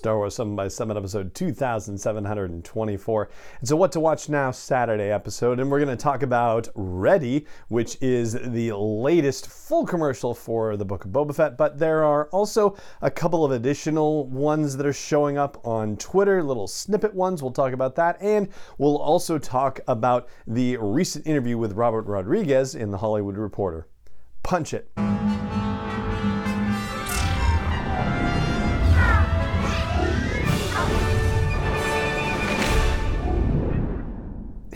Star Wars 7 by 7 episode 2724. It's a What to Watch Now Saturday episode, and we're going to talk about Ready, which is the latest full commercial for the Book of Boba Fett, but there are also a couple of additional ones that are showing up on Twitter, little snippet ones. We'll talk about that, and we'll also talk about the recent interview with Robert Rodriguez in The Hollywood Reporter. Punch it.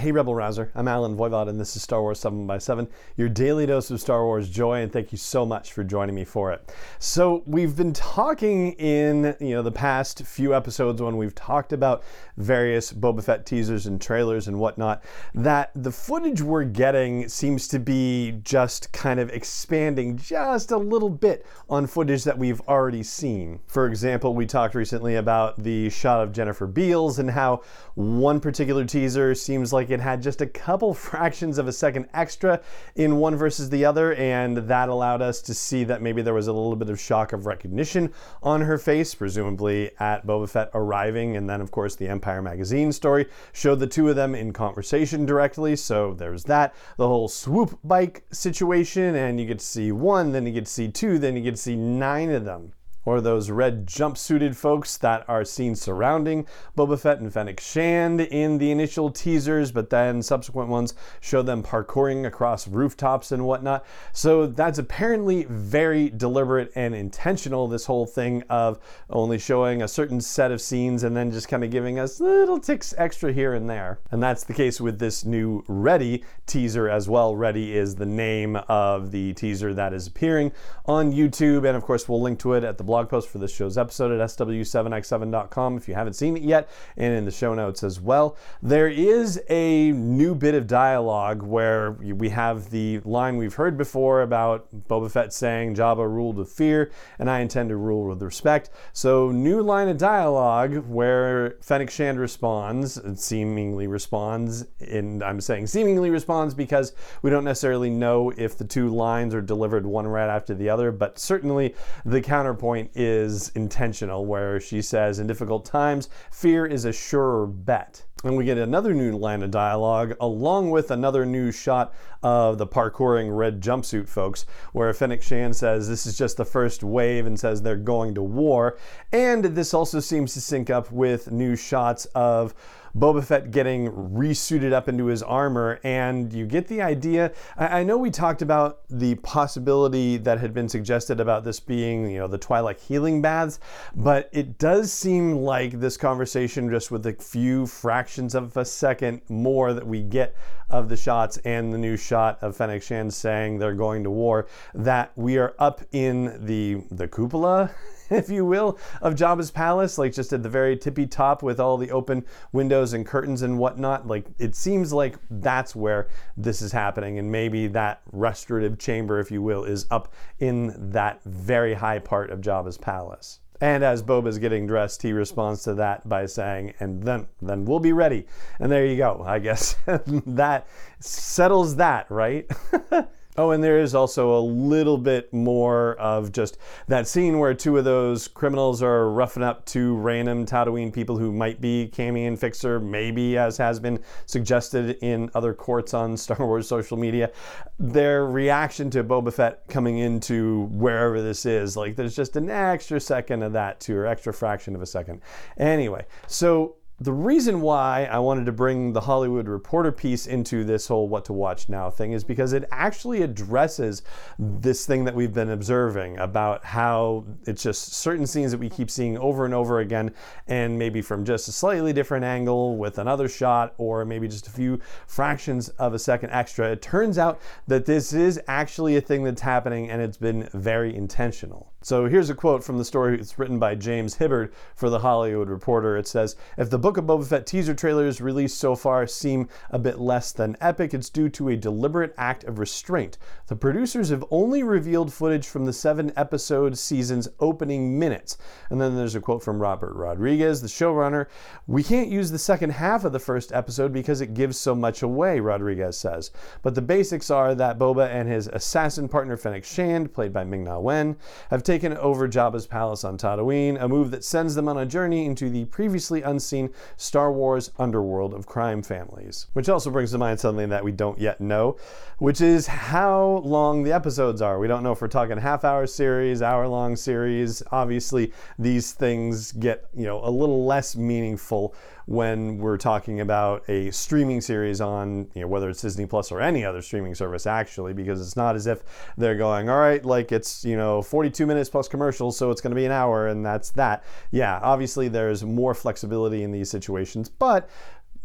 Hey, Rebel Rouser. I'm Allen Voivod, and this is Star Wars 7 by 7 your daily dose of Star Wars joy, and thank you so much for joining me for it. So, we've been talking in you know the past few episodes when we've talked about various Boba Fett teasers and trailers and whatnot, that the footage we're getting seems to be just kind of expanding just a little bit on footage that we've already seen. For example, we talked recently about the shot of Jennifer Beals and how one particular teaser seems like it had just a couple fractions of a second extra in one versus the other, and that allowed us to see that maybe there was a little bit of shock of recognition on her face, presumably at Boba Fett arriving. And then, of course, the Empire magazine story showed the two of them in conversation directly, so there's that. The whole swoop bike situation, and you get to see one, then you get to see two, then you get to see nine of them or those red jumpsuited folks that are seen surrounding Boba Fett and Fennec Shand in the initial teasers, but then subsequent ones show them parkouring across rooftops and whatnot. So that's apparently very deliberate and intentional, this whole thing of only showing a certain set of scenes and then just kind of giving us little ticks extra here and there. And that's the case with this new Ready teaser as well. Ready is the name of the teaser that is appearing on YouTube, and of course, we'll link to it at the post for this show's episode at sw7x7.com if you haven't seen it yet, and in the show notes as well. There is a new bit of dialogue where we have the line we've heard before about Boba Fett saying, Jabba ruled with fear, and I intend to rule with respect. So, new line of dialogue where Fennec Shand responds, seemingly responds, and I'm saying seemingly responds because we don't necessarily know if the two lines are delivered one right after the other, but certainly the counterpoint point is intentional, where she says, In difficult times, fear is a surer bet. And we get another new line of dialogue, along with another new shot of the parkouring red jumpsuit folks, where Fennec Shand says this is just the first wave and says they're going to war. And this also seems to sync up with new shots of Boba Fett getting resuited up into his armor, and you get the idea. I, know we talked about the possibility that had been suggested about this being, you know, the Twilight healing baths, but it does seem like this conversation, just with a few fractions of a second more that we get of the shots and the new shot of Fennec Shand saying they're going to war, that we are up in the the cupola if you will, of Jabba's palace, like just at the very tippy top with all the open windows and curtains and whatnot. Like it seems like that's where this is happening, and maybe that restorative chamber, if you will, is up in that very high part of Jabba's palace. And as Boba's getting dressed, he responds to that by saying, "And then, then we'll be ready." And there you go. I guess that settles that, right? Oh, and there is also a little bit more of just that scene where two of those criminals are roughing up two random Tatooine people who might be Camie and Fixer, maybe as has been suggested in other courts on Star Wars social media. Their reaction to Boba Fett coming into wherever this is, like there's just an extra second of that too, or extra fraction of a second. Anyway, so the reason why I wanted to bring the Hollywood Reporter piece into this whole what to watch now thing is because it actually addresses this thing that we've been observing about how it's just certain scenes that we keep seeing over and over again, and maybe from just a slightly different angle with another shot, or maybe just a few fractions of a second extra. It turns out that this is actually a thing that's happening and it's been very intentional. So here's a quote from the story. It's written by James Hibberd for The Hollywood Reporter. It says If the Book of Boba Fett teaser trailers released so far seem a bit less than epic, it's due to a deliberate act of restraint. The producers have only revealed footage from the seven episode season's opening minutes. And then there's a quote from Robert Rodriguez, the showrunner. We can't use the second half of the first episode because it gives so much away, Rodriguez says. But the basics are that Boba and his assassin partner Fennec Shand, played by Ming Na Wen, have taken taken over Jabba's palace on Tatooine, a move that sends them on a journey into the previously unseen Star Wars underworld of crime families. Which also brings to mind something that we don't yet know, which is how long the episodes are. We don't know if we're talking half hour series, hour long series. Obviously, these things get, you know, a little less meaningful when we're talking about a streaming series on, you know, whether it's Disney Plus or any other streaming service actually, because it's not as if they're going, all right, like it's, you know, 42 minutes plus commercials, so it's going to be an hour and that's that. Yeah, obviously there's more flexibility in these situations, but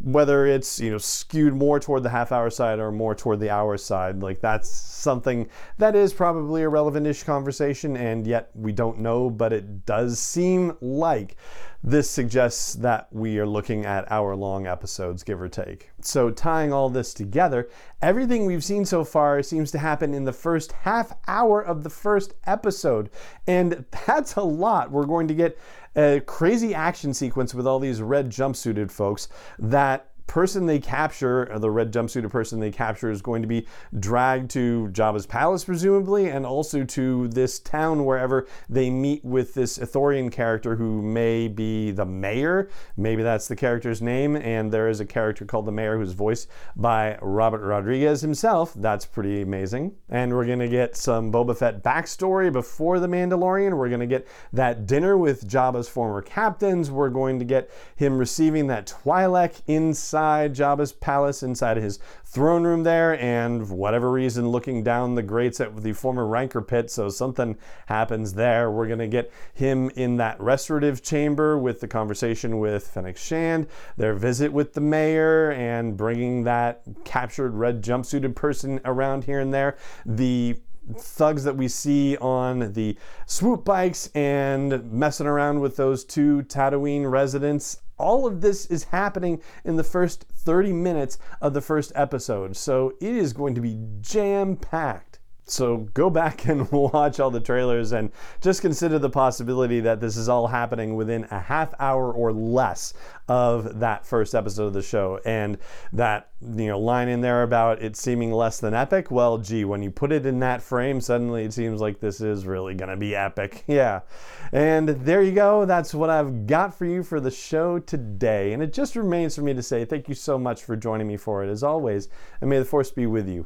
whether it's you know skewed more toward the half hour side or more toward the hour side like that's something that is probably a relevant-ish conversation and yet we don't know but it does seem like this suggests that we are looking at hour long episodes, give or take. So, tying all this together, everything we've seen so far seems to happen in the first half hour of the first episode. And that's a lot. We're going to get a crazy action sequence with all these red jumpsuited folks that person they capture, uh, the red jumpsuited person they capture, is going to be dragged to Jabba's palace, presumably, and also to this town wherever they meet with this Ithorian character who may be the mayor. Maybe that's the character's name. And there is a character called the mayor who's voiced by Robert Rodriguez himself. That's pretty amazing. And we're going to get some Boba Fett backstory before The Mandalorian. We're going to get that dinner with Jabba's former captains. We're going to get him receiving that Twi'lek inside inside Jabba's palace, inside his throne room there, and for whatever reason, looking down the grates at the former Rancor pit. So something happens there. We're going to get him in that restorative chamber with the conversation with Fennec Shand, their visit with the mayor, and bringing that captured red jumpsuited person around here and there. The thugs that we see on the swoop bikes and messing around with those two Tatooine residents all of this is happening in the first 30 minutes of the first episode. So it is going to be jam packed. So go back and watch all the trailers and just consider the possibility that this is all happening within a half hour or less of that first episode of the show. And that, you know, line in there about it seeming less than epic, well, gee, when you put it in that frame, suddenly it seems like this is really going to be epic. Yeah. And there you go. That's what I've got for you for the show today. And it just remains for me to say thank you so much for joining me for it, as always. And may the force be with you